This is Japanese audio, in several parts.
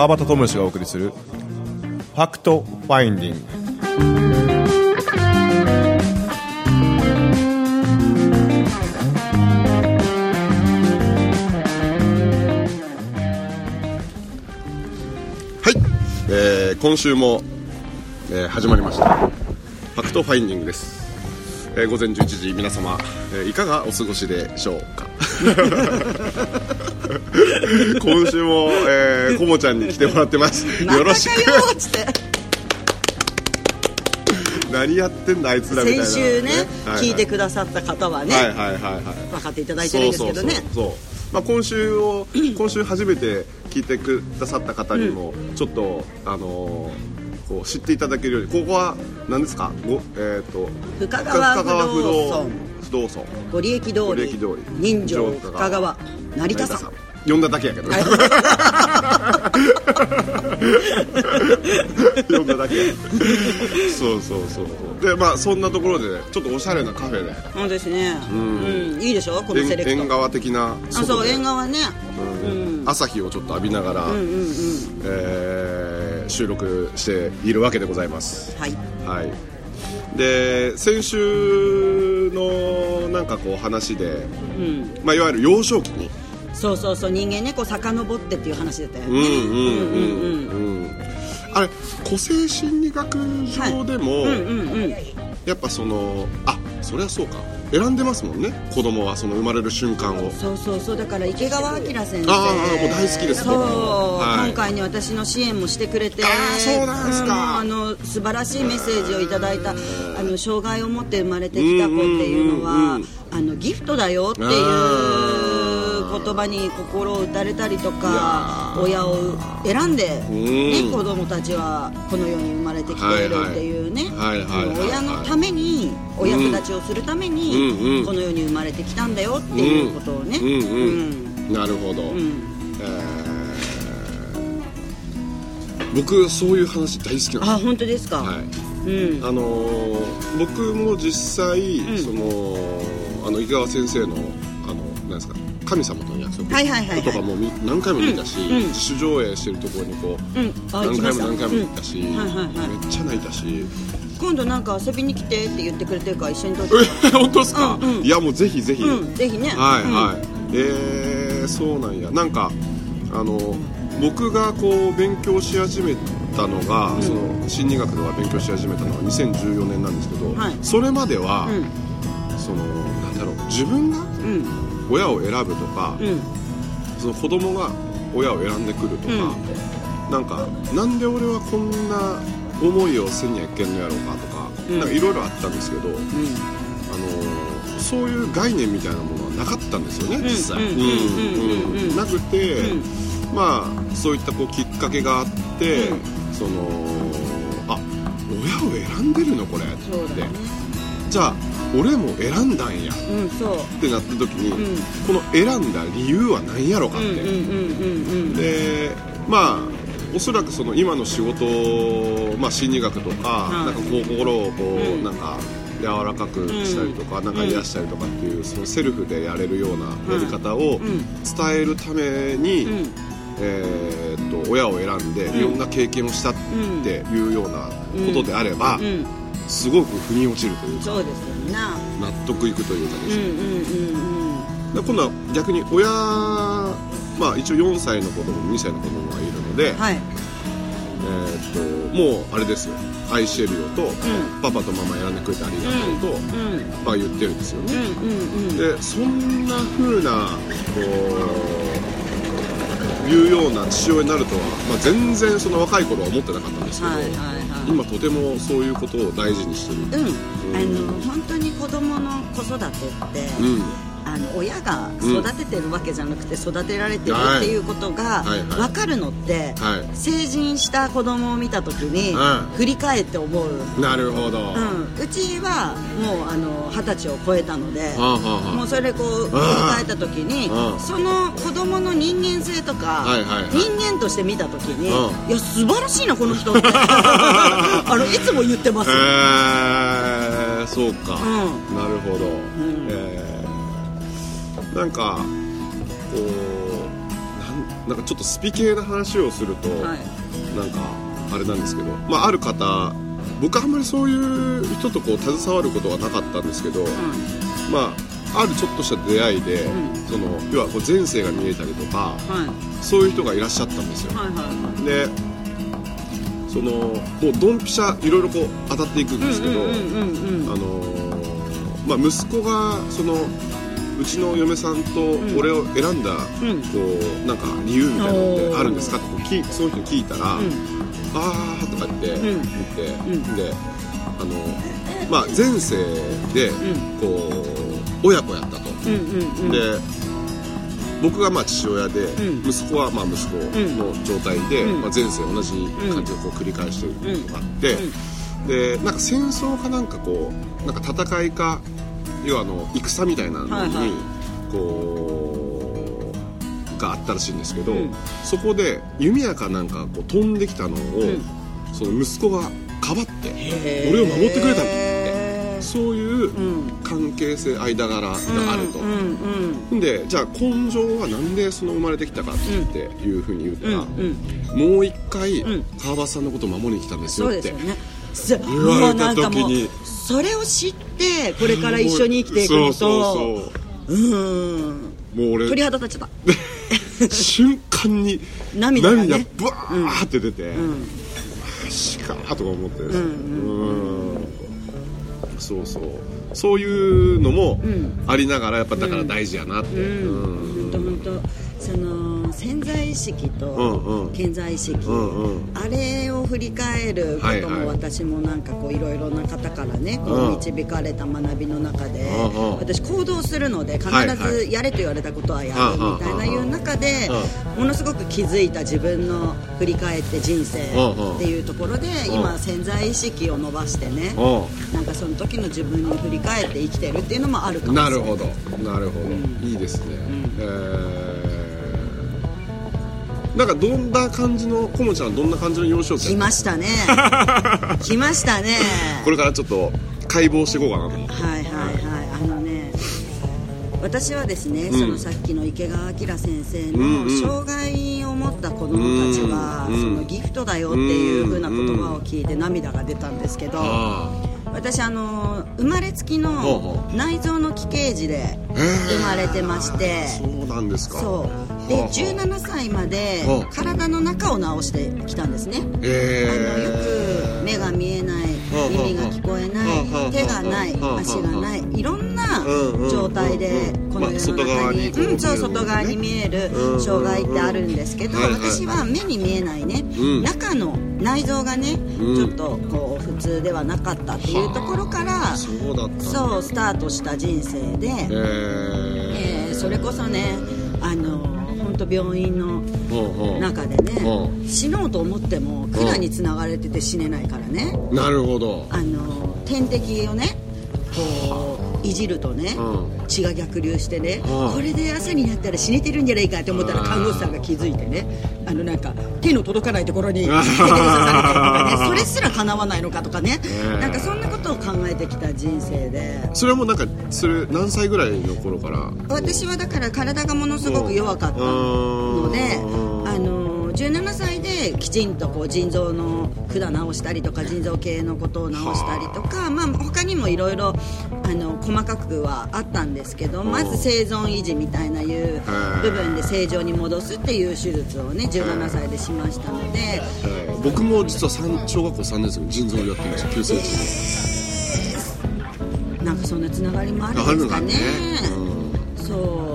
川端知義がお送りする「Fact Finding」はい、えー今週も、えー始まりました。 Fact Finding です、えー午前11時皆様、えーいかがお過ごしでしょうか？今週も、えー、こもちゃんに来てもらってます。よろしく。何やってんだあいつらみたいな。先週ねはいはい。聞いてくださった方はね、はいはいはいはい。分かっていただいてるんですけどね。まあ、今週を 今週初めて聞いてくださった方にもちょっと、あのーこう知っていただけるように。ここは何ですか？ごえっ、と深川不動不動尊不動尊ご利益通りご利益通り。人情深川成田山呼んだだけやけど。ね 呼んだだけそうそうそうそう。でまあそんなところでちょっとおしゃれなカフェで。そうですね。うん、いいでしょ？このセレクト。縁縁側的な。あそう縁側ね。うん。朝日をちょっと浴びながら、うんうんうん。えー収録しているわけでございます。はい。はい。で先週のなんかこう話で、うん。まあ、いわゆる幼少期にそうそうそう人間ねこう遡ってっていう話だったよね。うんうんうんうん。あれ個性心理学上でも、うんうんうん。やっぱそのあそりゃそうか。選んでますもんね。子供はその生まれる瞬間を。そうそうそう。だから池川明先生。ああもう大好きですそう、はい。今回に私の支援もしてくれてあーそうなんすか。うんあの素晴らしいメッセージをいただいたあの障害を持って生まれてきた子っていうのは、うんうんうんあのギフトだよっていう言葉に心を打たれたりとか親を選んで、ねうん。子供たちはこの世に生まれてきているっていうね。はいはい。親のためにお役立ちをするために、この世に生まれてきたんだよっていうことをね、なるほど、うん。えー。僕そういう話大好きなんですあ本当ですか、はい。うん。あのー僕も実際、ん。そのあの井川先生のあのなんですか神様との約束。はいはいはいはい。とかも見何回も見たし、うん。うん自主上映してるところにこう、うん。何回も何回も行ったし、うん。はいはいはい。めっちゃ泣いたし。今度なんか遊びに来てって言ってくれてるから一緒に撮って。え本当ですか、うんうん。いやもうぜひぜひ、うんぜひね。はいうん。はい、えー、そうなんや。なんかあの僕がこう勉強し始めたのが、その心理学とか勉強し始めたのは2014年なんですけど、はい。それまでは、うん。そのなんだろう自分がうん親を選ぶとか、うん。その子供が親を選んでくるとか、なんかなんで俺はこんな思いをせんにゃいけんのやろうかとか、うん。なんかいろいろあったんですけど、うん。あのそういう概念みたいなものはなかったんですよね、ん。実際、うん。うん。うん。うん。うん。なくて、うん。まあそういったこうきっかけがあって、うん。そのあ親を選んでるのこれって。じゃあ俺も選んだんや。うんそう。ってなった時に、うん。この選んだ理由は何やろかって、うんうんうんうんうん。でまあおそらくその今の仕事、まあ、心理学とか,、うんなんかこう心をこう、うん。なんか柔らかくしたりとか、なんか癒したりとかっていうそのセルフでやれるようなやり方をうん。伝えるために、うん。えーっと親を選んでいろんな経験をしたっていうようなことであれば、うんすごく腑に落ちるというかそうですよね。納得いくというかですね、うんうんうんで今度は逆に親まあ一応4歳の子供2歳の子供がいるので、うんはい。えーっともうあれですよ。愛してるよと、パパとママ選んでくれてありがとうと、うんまあ言ってるんですよね、うんうんうん。でそんな風なこういうような父親になるとは、まあ、全然その若い頃は思ってなかったんですけど、はいはいはい今とてもそういうことを大事にしてる、うん、あの本当に子供の子育てって、うんあの親が育ててるわけじゃなくて育てられてるはいっていうことが分かるのって、はい。成人した子供を見た時にはい振り返って思う、なるほど、はうん、うちはもうあの二十歳を超えたので、もうそれでこう振り返った時にうん。その子供の人間性とか、人間として見た時に、うん。いや素晴らしいなこの人。っ てあのいつも言ってます、えー、そうか、うなるほど、ん。えーなんかこうなんなんかちょっとスピ系な話をすると、はい。なんかあれなんですけど、まあ、ある方僕あんまりそういう人とこう携わることはなかったんですけど、まあ、あるちょっとした出会いで、うん。その要はこう前世が見えたりとかはい。はいそういう人がいらっしゃったんですよ、はいはいでそのもうドンピシャいろいろこう当たっていくんですけど、うんうんうんうん。あのーまあ、息子がそのうちの嫁さんと俺を選んだ、うん。こうなんか理由みたいなのってあるんですか？ってこうその人に聞いたら「うん。あー」とか言ってん。言って、ん。であの、まあ、前世でん。こう親子やったと。で僕がまあ父親で、うん。息子はまあ息子の状態で、うん。まあ、前世同じ感じでこう繰り返していることがあって、でなんか戦争かなんかこうなんか戦いか要はあの戦みたいなのに、はいはい。こうがあったらしいんですけど、うん。そこで弓矢かなんかこう飛んできたのを、ん。その息子がかばって俺を守ってくれたんだって。そういううん関係性間柄があると。うん。うん。でじゃあ根性はなんでその生まれてきたかっていうふうに言うたら、うん。うん。もう一回、うん。川端さんのことを守りに来たんですそよってね。そ言われた時にそれを知ってこれから一緒に生きていくのと。そうん。もう俺鳥肌立っちゃった。瞬間に涙がね。ブワーって出て、うん。マジかとか思って。んうん。そうそう。そういうのもん。ありながらやっぱだから大事やなって、うん。本当本当その潜在意識うんとうん。健在意識、うんうん。あれを振り返ることも私もなんかこういろいろな方からねこうん。う導かれた学びの中でうんうん。私行動するので必ずやれと言われたことはやるみたいないう中でうものすごく気づいた自分の振り返って人生っていうところで今潜在意識を伸ばしてねうなん。かその時の自分に振り返って生きてるっていうのもあるかんもしれないなるほどなるほど、いいですね、えーなんかどんな感じのこもちゃんはどんな感じの幼少期来ましたね。来ましたね。これからちょっと解剖していこうかなと思って。はいはいはい。あのね私はですね、うん。そのさっきの池川明先生の障害を持った子供たちは、うんそのギフトだよっていう風な言葉を聞いて涙が出たんですけど、あ私あの生まれつきのほ内臓の奇形児で生まれてましてそうなんですか。そうではあはあ17歳まではあ体の中を治してきたんですね。あのよえく目が見えないはあ耳が聞こえなはあい手がないはあ足がないいろんな状態でうんこの世の中にううんそう外側に見えるうん障害ってあるんですけど私は目に見えないね。うん。中の内臓がねうん。ちょっとこう普通ではなかったっていうところからそうだったそうスタートした人生でえー。えーそれこそねあの本当病院の中でねう。死のうと思っても管につながれてて死ねないからね。なるほど。あの点滴をねこういじるとねうん。血が逆流してねうん。これで朝になったら死ねてるんじゃないかって思ったら看護師さんが気づいてねあのなんか手の届かないところに手刺されたりとかねそれすら叶わないのかとかね。え。なんかそんなことを考えてきた人生で。それはもうなんかそれ何歳ぐらいの頃から？私はだから体がものすごく弱かったのでうん。あの17歳できちんとこう腎臓の管直したりとか腎臓系のことを直したりとか、まあ、他にもいろいろあの細かくはあったんですけどまず生存維持みたいないう部分で正常に戻すっていう手術をね17歳でしましたので。はい。僕も実は三小学校3年生の腎臓をやってるんですよ急性腎なんかそんなつながりもあるんですかね。うそうだから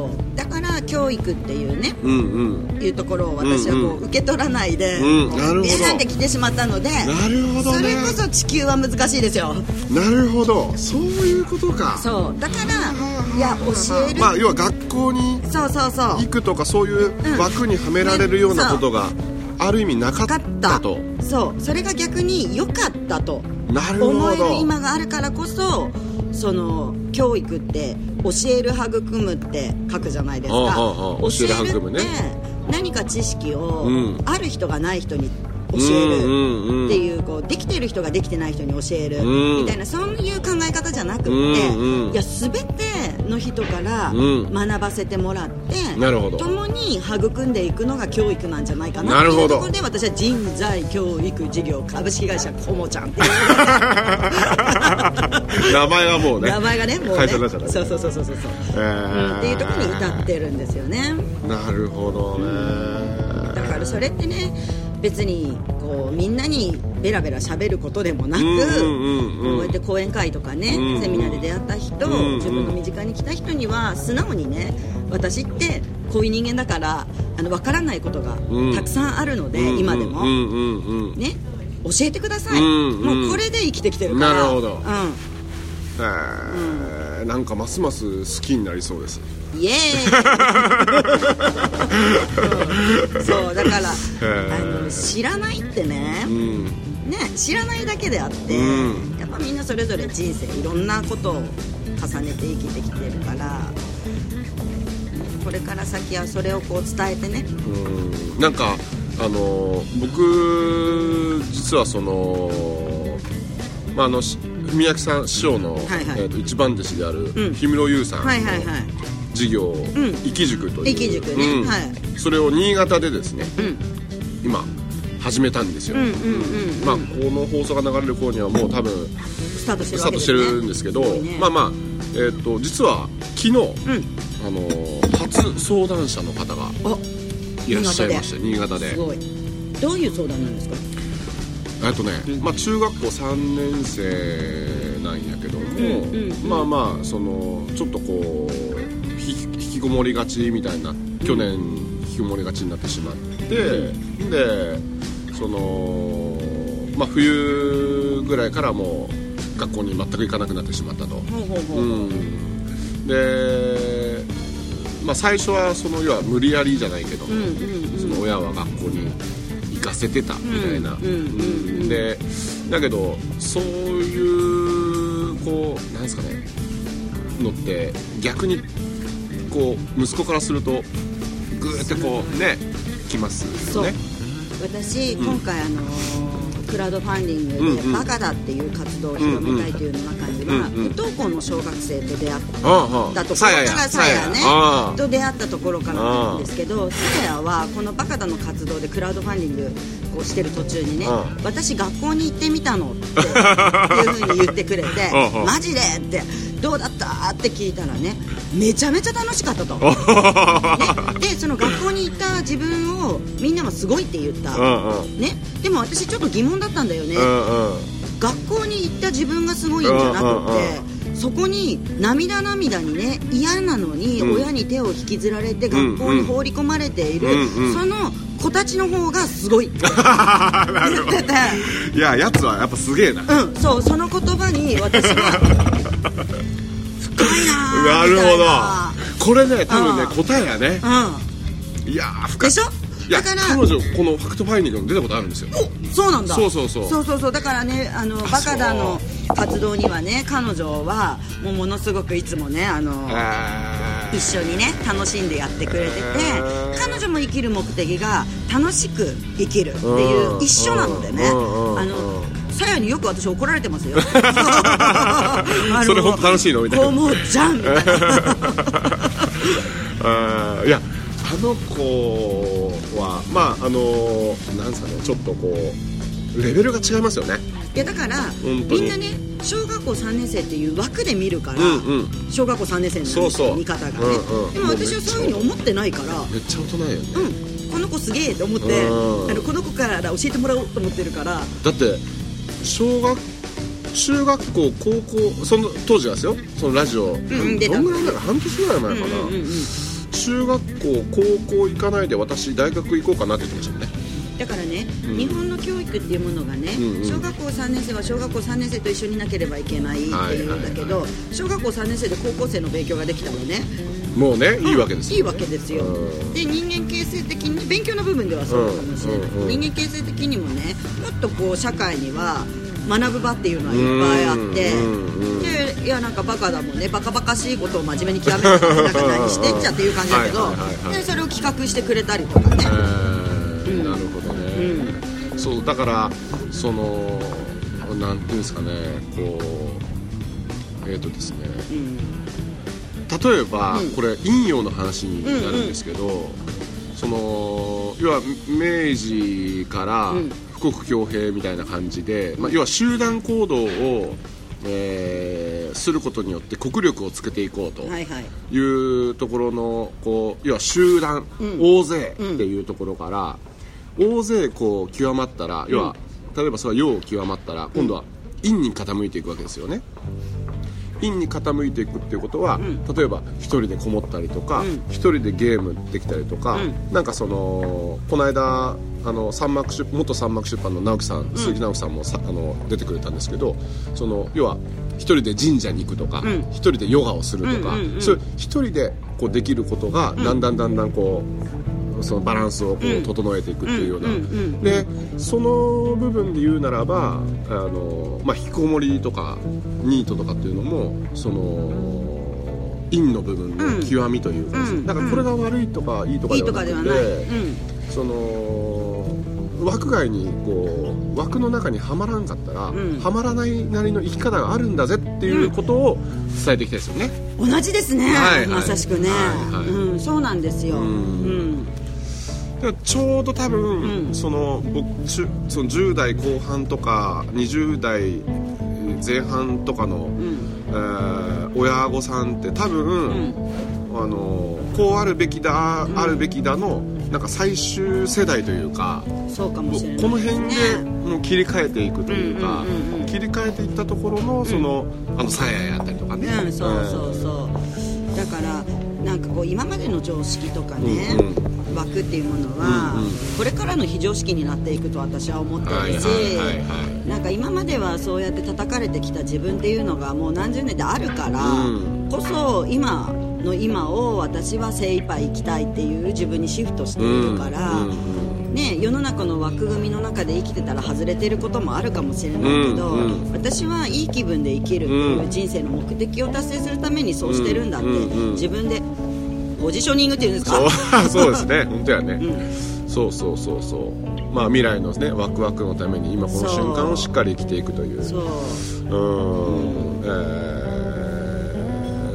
教育っていうねんうんうん。いうところを私はこうん。うう受け取らないで、うん。なるほど。ビーンって来てしまったのでなるほどね。それこそ地球は難しいですよ。なるほど。そういうことか。そう。だからいや教える、まあ要は学校にそうそうそう。行くとかそういう枠にはめられるようなことがある意味なかったた。とそう。それが逆に良かったと。なるほ思えるど今があるからこそその教育って教える育むって書くじゃないですか、教える育むね。何か知識を、うん。ある人がない人に教えるうんうんうん。っていうこうできてる人ができてない人に教える。うん。みたいなそういう考え方じゃなくって、うんうんいや全ての人からうん。学ばせてもらって、共に育んでいくのが教育なんじゃないかなっていうところで私は人材教育事業株式会社コモちゃんっていう名前はもうね名前がねもうね。そうそうそうそうそうそう、えー。うんっていうところに至ってるんですよね。なるほどね。だからそれってね別にこうみんなにベラベラ喋ることでもなく、こうやって講演会とかね、セミナーで出会った人、自分の身近に来た人には素直にね私ってこういう人間だからあの分からないことがうん。たくさんあるので、今でも、ね教えてください、もうこれで生きてきてるから。なるほど。うえーなんかますます好きになりそうです。ん、イエーイ、う んそうだからあの知らないってね、うん。ね、知らないだけであって、うん。やっぱみんなそれぞれ人生いろんなことを重ねて生きてきてるからこれから先はそれをこう伝えてね。うん。なんかあの僕実はそのまああのし文明さん師匠の、えーと一番弟子であるん。氷室優さんの事業ん「生き塾」という。生き塾ね。うん。はい。それを新潟でですねうん。今始めたんですよ、まあ、この放送が流れる頃にはもう多分スタートしてるんですけどまあまあ、えー、と実は昨日、うん。あの初相談者の方があいらっしゃいました新潟で。どういう相談なんですか？えっとね、まあ、中学校3年生なんやけども、うんうんうん。まあまあそのちょっとこうひ引きこもりがちみたいな去年引きこもりがちになってしまって、でその、まあ、冬ぐらいからもう学校に全く行かなくなってしまったと。ほうん、で、まあ、最初はその要は無理やりじゃないけども、うんうんうん。その親は学校に行かせてたみたいな、でだけどそういうこうなんですかねのって逆にこう息子からするとグーってこうねきますよね。私、今回あのクラウドファンディングでうんうん「バカだ」っていう活動を広めたいというの中には、不登校の小学生と出会った。ところからさやねと出会ったところからなんですけどさやはこのバカだの活動でクラウドファンディングこうしてる途中にねうん私学校に行ってみたのっていうふうに言ってくれて マジでってどうだった？って聞いたらねめちゃめちゃ楽しかったと。ね、でその学校に行った自分をみんなはすごいって言った、うんうん。ね、でも私ちょっと疑問だったんだよね、うんうん。学校に行った自分がすごいんじゃなくって、そこに涙涙にね嫌なのにうん。親に手を引きずられて学校に放り込まれている、うんうん。その子たちの方がすごい。って言ってて、いややつはやっぱすげえな。うん、そうその言葉に私は深いなーなるほど。な。これね多分ねうん。答えやねういやー深い。んでしょ？だから彼女このファクトファインディングに出たことあるんですよ。おそうなんだ。そうそうそう。そうそうそう。だからねあのバカだの活動にはね彼女はもうものすごくいつもねあのえー一緒にね楽しんでやってくれてて彼女も生きる目的が楽しく生きるってういうん。一緒なのでね。あのさやによく私怒られてますよ。あ のそれ本当楽しいの？みたいな。こうもうじゃんみたいな。いやあの子はまああのなんですかねちょっとこうレベルが違いますよね。いやだからみんなね小学校3年生っていう枠で見るから、うんうん。小学校3年生なんですよそうそう。見方がね、うんうん。でも私はそういうふうに思ってないからめっちゃ大人やよね。うん。この子すげえと思ってうん。あのこの子から教えてもらおうと思ってるから。だって小学中学校高校その当時はですよ。そのラジオ、ん出た。どんぐらい前か半年ぐらい前かな、うんうんうんうん。中学校高校行かないで私大学行こうかなって言ってましたもんねだからね、うん。日本の教育っていうものがね、うんうん。小学校3年生は小学校3年生と一緒にいなければいけないっていうんだけど、小学校3年生で高校生の勉強ができたらね。もうねいいわけですよ。いいわけですよ。うん。で人間形成的に勉強の部分ではそうかもしれない、うん。うん。うん人間形成的にもねもっとこう社会には学ぶ場っていうのはいっぱいあって、うんうんでいやなんかバカだもんね。バカバカしいことを真面目に極めなか ったら何してんじゃっていう感じだけどはいはいはいはい。でそれを企画してくれたりとかね。えーうん。なるほどね、うん。そうだからそのなんていうんですかねこうえっ、とですね。例えば、これ陰陽の話になるんですけど、その要は明治から富国強兵みたいな感じで、まあ、要は集団行動を、えーすることによって国力をつけていこうとはいうところのこう要は集団、大勢っていうところから、大勢こう極まったら要は、例えばそれは陽極まったら今度は陰に傾いていくわけですよね。陰に傾いていくっていうことは、例えば一人でこもったりとか一、人でゲームできたりとか、なんかそのこの間あの三幕出元三幕出版の直樹さん、鈴木直樹さんもさあの出てくれたんですけどその要は一人で神社に行くとか一、人でヨガをするとか、そういう一人でこうできることがだんだんだんだんこうそのバランスをこう整えていくっていうような、でその部分で言うならばあの、まあ、引きこもりとかニートとかっていうのもその陰の部分の極みというかだからこれが悪いとかいいとかではなくてその枠外にこう枠の中にはまらんかったら、ん。はまらないなりの生き方があるんだぜっていうことを伝えていきたいですよね、同じですね、はい。はい。まさしくね、はい。はい。うん、そうなんですよ、ん。うん。でもちょうど多分、その僕その10代後半とか20代前半とかの、えー親御さんって多分、あのこうあるべきだ、あるべきだのなんか最終世代というかそうかもしれない。この辺でね。もう切り替えていくというか、うんうんうんうん。切り替えていったところのその、あのさややったりとかね、うん、そうそうそう。だからなんかこう今までの常識とかね、うん枠っていうものは、うんうん。これからの非常識になっていくと私は思ってるし、なんか今まではそうやって叩かれてきた自分っていうのがもう何十年であるから、うん。こそ今の今を私は精一杯生きたいっていう自分にシフトしているから、うんうんね、世の中の枠組みの中で生きてたら外れてることもあるかもしれないけど、うんうん。私はいい気分で生きるっていう人生の目的を達成するためにそうしてるんだって、自分でポジショニングっていうんですか？そう そうですね。本当やね、そうそうそうそう。まあ未来のねワクワクのために今この瞬間をしっかり生きていくという。そう。うん。え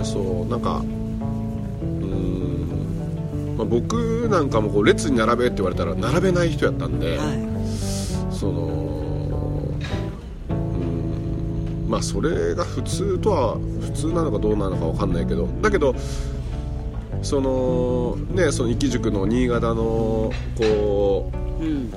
ーそうなんかうん、まあ、僕なんかもこう列に並べって言われたら並べない人やったんで、はそのうん。まあそれが普通とは普通なのかどうなのかわかんないけど。だけどそのねその生き塾の新潟のこい、うん、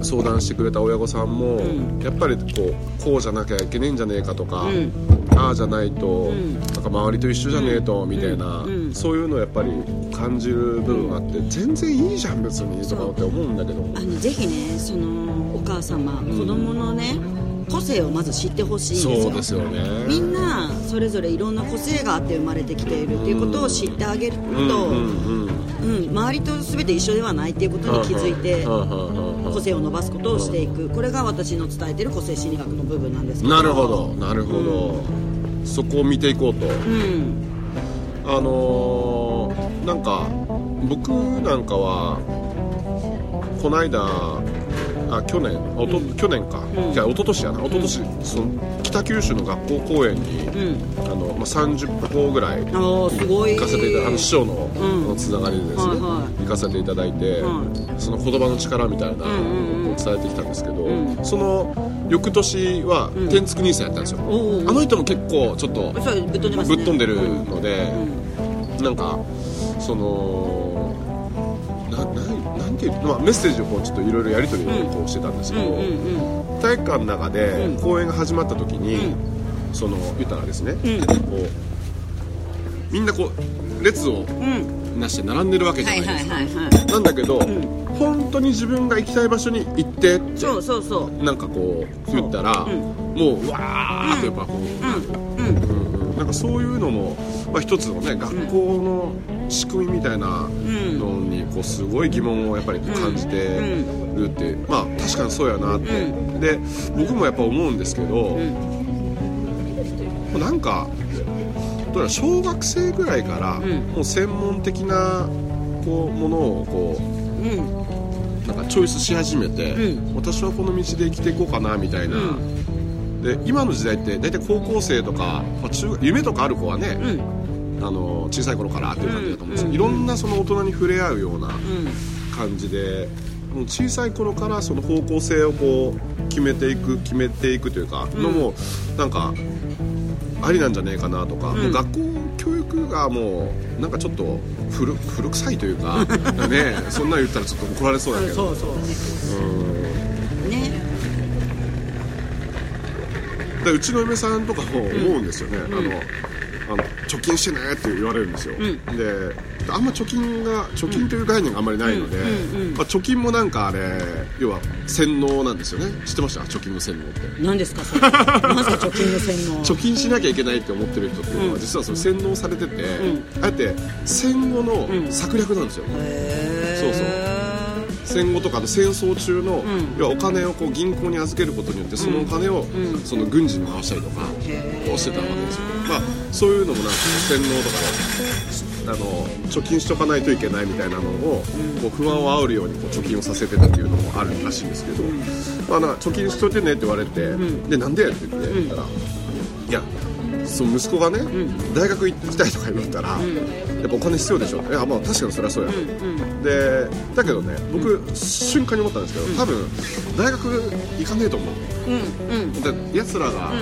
う相談してくれた親御さんも、ん。やっぱりこうこうじゃなきゃいけねえんじゃねえかとか、うん。ああじゃないと、ん。なんか周りと一緒じゃねえと、みたいな、うん。そういうのをやっぱり感じる部分があって全然いいじゃん別にとかって思うんだけど。あのぜひねそのお母様、子供のね個性をまず知ってほしいんですよ。そうですよね。みんなそれぞれいろんな個性があって生まれてきているっていうことを知ってあげると、うんうんうんうん、周りと全て一緒ではないっていうことに気づいてうんうんうんうん個性を伸ばすことをしていく。これが私の伝えてる個性心理学の部分なんですけど。なるほどなるほど、そこを見ていこうと。うん。あのーなんか僕なんかはこの間あ去年おと、去年か、うん。じゃあ一昨年やな。一昨年、その北九州の学校公演に、うん。あのまあ、30校ぐらい行かせていただあの師匠の,、うん。つながりでですね、はいはい。行かせていただいて、はその言葉の力みたいなうんうんうん。のを伝えてきたんですけど、うん。その翌年はん。天竺兄さんやったんですよ、あの人も結構ちょっとぶっ飛んでるので、うんなんかそのなななんていうの、まあ、メッセージをこうちょっといろいろやり取りをこうしてたんですけど、体育館の中でうん。公演が始まった時に、その言ったらですね、ん。こうみんなこう列をなして並んでるわけじゃはないいですか、なんだけど、ん。本当に自分が行きたい場所に行ってってそうそうそう。なんかこう言ったら、う。ん。もううわーってやっぱこう、うん。うん。うん。うんなんかそういうのも、まあ、一つのね学校の仕組みみたいなのにこうすごい疑問をやっぱり感じてるって、まあ確かにそうやなって、うで僕もやっぱ思うんですけど、なんかどうやら小学生ぐらいからん。もう専門的なこうものをこうなんかチョイスし始めて、う私はこの道で生きていこうかなみたいな、うで今の時代って大体高校生とか、まあ、中学夢とかある子はね、うんあの小さい頃からっていう感じだと思うんですけど、うんいろんなその大人に触れ合うようなうん。感じでもう小さい頃からその方向性をこう決めていく決めていくというかのもなんかありなんじゃねえかなとか、ん。もう学校教育がもうなんかちょっと古古臭いというか ねそんなん言ったらちょっと怒られそうだけど。そうそう。うん。ね。でうちの嫁さんとかも思うんですよね、あのあの貯金してねって言われるんですよ、ん。であんま貯金が貯金という概念があんまりないので、うん。うん。うん。まあ、貯金もなんかあれ要は洗脳なんですよね。知ってました？貯金の洗脳って。何ですか？それ。何すか？貯金の洗脳。貯金しなきゃいけないって思ってる人っていうのは、うん。実はそれ洗脳されてて、ん。あえて戦後のうん。策略なんですよ、へそうそう戦後とかあと戦争中の、ん。要はお金をこう銀行に預けることによってそのお金を、うん。その軍事に回したりとか、へー。こうしてたわけですよ、まあ、そういうのもなんか洗脳とかであの貯金しとかないといけないみたいなのを、こう不安を煽るようにこう貯金をさせてたっていうのもあるらしいんですけど、まあ、なんか貯金しといてねって言われて、でなんでって言ってたら、いやその息子がね、大学行きたいとか言ったら、やっぱお金必要でしょ。いやまあ確かにそれはそうや。と、でだけどね僕、瞬間に思ったんですけど多分大学行かねえと思う。うんうん。で奴らが、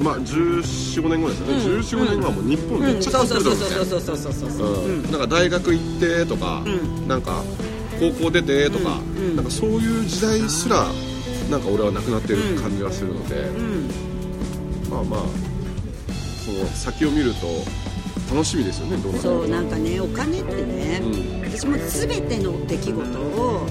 まあ1415年後ですよね、1415年後はもう日本めっちゃ変わってそうそうると思うんですよなんか大学行ってとか、んなんか高校出てとか、うんうんなんかそういう時代すらなんか俺はなくなってる感じがするので、うんまあまあその先を見ると楽しみですよねどうなるそうなんかねお金ってね、う私も全ての出来事を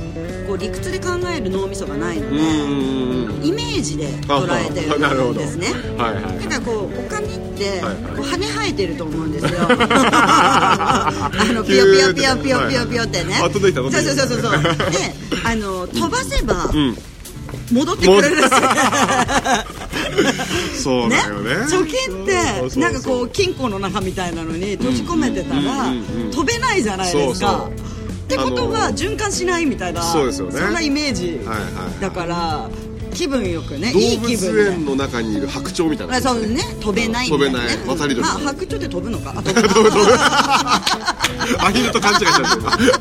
こう理屈で考える脳みそがないので、うんイメージで捉えてるんですね。はいはい。だからこうお金ってこう羽生えてると思うんですよ。あのピヨピヨピヨピヨピヨピヨってね。あ届いそうそうそうそうであの飛ばせばうん。戻ってくるんですよ そうねだよね。貯金ってなんかこう金庫の中みたいなのに閉じ込めてたら飛べないじゃないですか。ってことは循環しないみたいなそうですよね。そんなイメージ。はいはいだから気分よくねいい動気分で。物園の中にいる白鳥みたいな。あそうね。飛べないみたいな、ね、飛べない。渡り鳥。まあ白鳥って飛ぶのか。あ飛ぶアヒルと勘違いしちゃってる。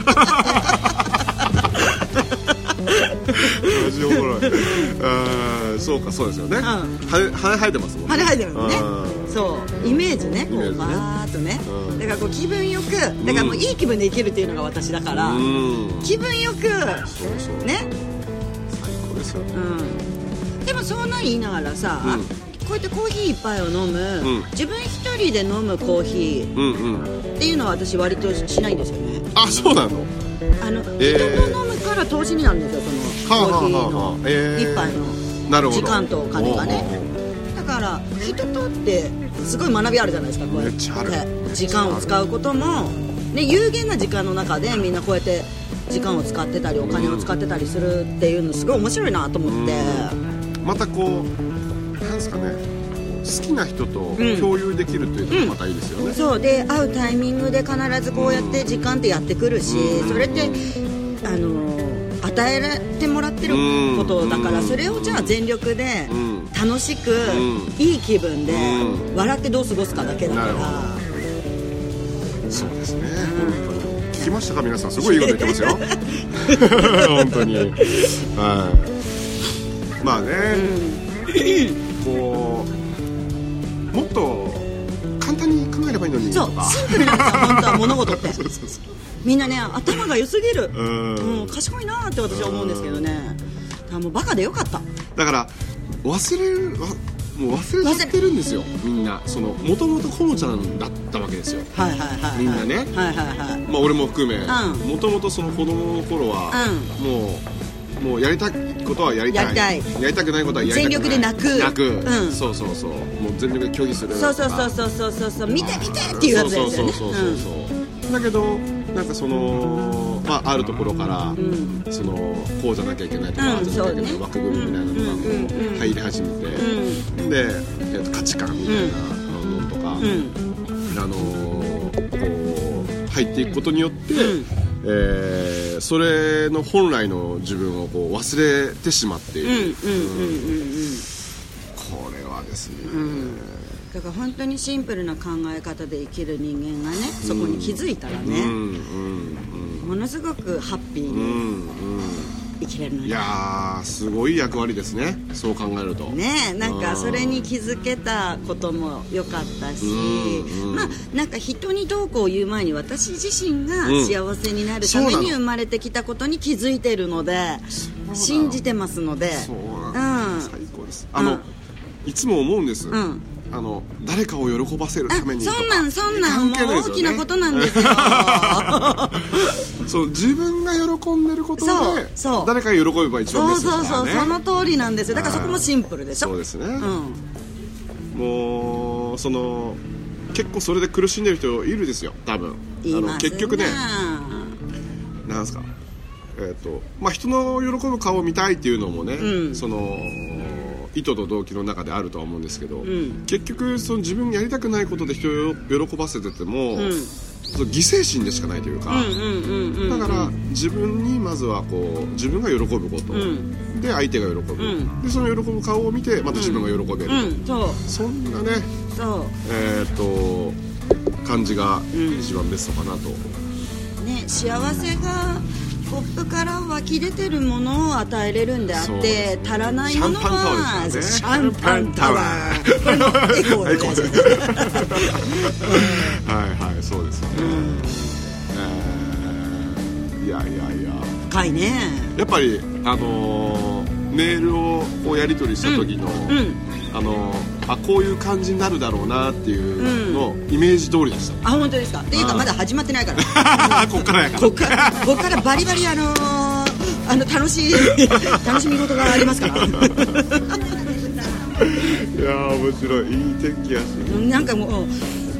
マジおもろい。あーそうかそうですよね、ん。羽羽生えてますもんね。羽生えてるのね。うん。そう。イメージねこうバーっとね。うん。だからこう気分よくだからもういい気分で生きるっていうのが私だからうん。気分よくそうそう。ね。最高ですよ。うん。でもそんなん言いながらさ、うん。こうやってコーヒー一杯を飲む、ん。自分一人で飲むコーヒーうんうん。っていうのは私割としないんですよね。あそうなの？あの、えー。人と飲むから投資になるんですよそのコーヒーはあのえー。一杯なるほどの時間とお金がね。だから人とってすごい学びあるじゃないですかこうやって。時間を使うことも、ね、有限な時間の中でみんなこうやって時間を使ってたりお金を使ってたりするっていうのすごい面白いなと思って、またこうなんですかね。好きな人とうん共有できるというのもまたいいですよね、そう。で会うタイミングで必ずこうやって時間ってやってくるし、うん。それってあの与えてもらってることだから、うん。それをじゃあ全力でうん。楽しく、ん。いい気分で、うん。笑ってどう過ごすかだけだから。なるほそうですね、聞きましたか？皆さんすごいいいこと言ってますよ。本当に。はい。まあね、こうもっと簡単に考えればいいのに。そうシンプルなんですよ本当は物事って。みんなね頭が良すぎる。うん。うん賢いなって私は思うんですけどね。あもうバカでよかった。だから忘れるわもう忘れちゃってるんですよ。みんな。そのもともとコモちゃんだったわけですよ。はいはいはいはい。みんなね。はいはいはい。まあ俺も含め。ん。もともとその子供の頃は、もうもうやりたいことはやりたい。やりたい。やりたくないことはやりたくない。全力で泣く。泣く、うん。そうそうそう。もう全力で拒否するそうそうそううそうそう。そうそう見て見てっていうやつですよね。そうそうそうそうそう、だけどなんかその、まあ、あるところから、ん。そのこうじゃなきゃいけないとか、うんじゃなきゃいけないそうね。枠組みみたいなのがうんうんうん。入り始めて、で、えっと価値観みたいなのとか、うん。あのーこう入っていくことによって、うんえーそれの本来の自分をこう忘れてしまっている、うんうんうんうん。うん。これはですね、だから本当にシンプルな考え方で生きる人間がねそこに気づいたらね、うんうん。ものすごくハッピーにうんうん生きれるのよいやーすごい役割ですね。そう考えると。ねえなんかそれに気づけたことも良かったし、まあなんか人にどうこう言う前に私自身がうん。幸せになるために生まれてきたことに気づいてるのでの。信じてますので。そううなんです、ん。最高です。あの、うん。いつも思うんです、んあの誰かを喜ばせるあためにとかそんなんそんなんもう大きなことなんですよ。そう自分が喜んでることでそうそう。誰かが喜べば一番ベそうそうそう、ストですからねその通りなんですよ。だからそこもシンプルでしょ。そうですね、うん。もうその結構それで苦しんでる人いるですよ。多分。います結局ね。なんすか。えっ、とまあ人の喜ぶ顔を見たいっていうのもね、うん。その意図と動機の中であるとは思うんですけど、ん。結局その自分がやりたくないことで人を喜ばせてても、ん。その犠牲心でしかないというか、だから自分にまずはこう自分が喜ぶこと、ん。で相手が喜ぶ、ん。でその喜ぶ顔を見てまた自分が喜べる。と、うんそんなねそえーっと感じが一番ベストかなと、うね幸せがコップから湧き出てるものを与えれるんであって、ね。足らないものはシシャンパャンタワー。ーこれもエコー。はいはいそうですよね、えーいやいやいや。深いね。やっぱりあのーメールをこうやり取りした時の、うん。あのーあこういう感じになるだろうなっていうの、イメージ通りでした。あ本当ですか？っていうかうんまだ始まってないから。こっからやから。こっからこっからバリバリあのーあの楽しい 楽しみ事がありますから。いやー面白い。いい天気やし。なんかも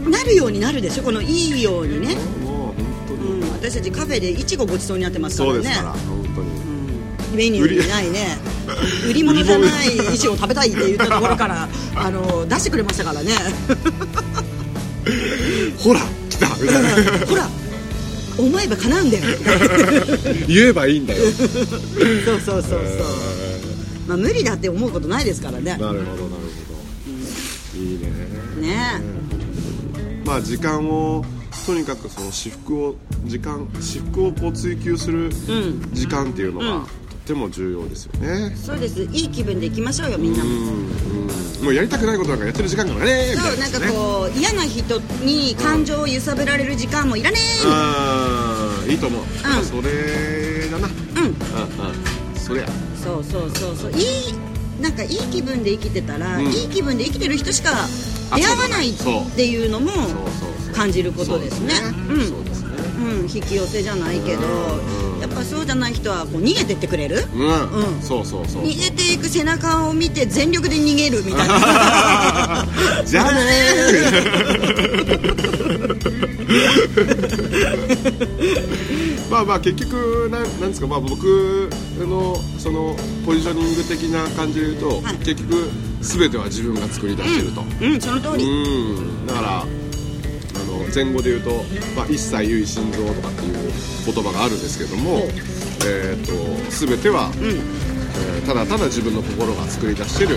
うなるようになるでしょ？このいいようにね、もう本当に、うん、私たちカフェでいちごごちそうになってますからね。そうですから本当に、メニューにないね。売り物じゃないいちご食べたいって言ったところから あの出してくれましたからね。ほら来た。みたいなほら思えば叶うんだよ。言えばいいんだよ。そうそうそうそう、まあ、無理だって思うことないですからね。なるほどなるほど、いいね。ねまあ時間をとにかくその私服を時間私服をこう追求するん。時間っていうのが、うん。とっても重要ですよね。そうです。いい気分で行きましょうよみんなも、もうやりたくないことなんかやってる時間がねそうなんかこう嫌な人に感情を揺さぶられる時間もいらねえ。あーいいと思う、まあそれだな。うん。そりゃそうそうそうそう。いいなんかいい気分で生きてたら、うん。いい気分で生きてる人しか出会わないっていうのも感じることですね。そううん。ね。うん、引き寄せじゃないけどうんやっぱそうじゃない人はこう逃げてってくれる？うん、うん。そうそうそう。逃げていく背中を見て全力で逃げるみたいな。じゃあねーまあまあ結局なんなんですか。まあ僕のそのポジショニング的な感じで言うと、はい。結局全ては自分が作り出してると、うん。その通り。うん。だから前後で言うと、まあ、一切唯心臓とかっていう言葉があるんですけども、えー、と全ては、えーただただ自分の心が作り出してる、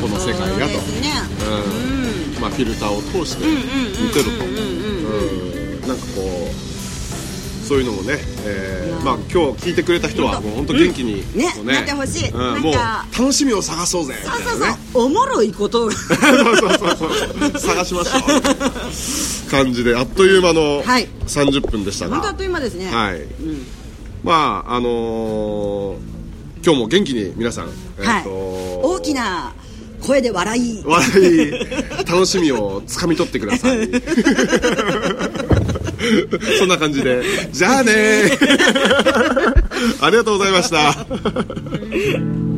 この世界やと、そうん。まあ、フィルターを通して見てると。うん。なんかこうそういうのもね、えーまあ、今日聞いてくれた人は本当。もう本当元気に、うん。ねこうなってほしい。うんもう楽しみを探そうぜ。みそうそうそう。おもろいことが そうそうそうそう。探しましょう。感じで。あっという間のはい。30分でしたが、本当あっという間ですね。はい、まああのー今日も元気に皆さん、えはいー。と大きな声で笑い。笑い。楽しみをつかみ取ってください そんな感じで。じゃあね ありがとうございました。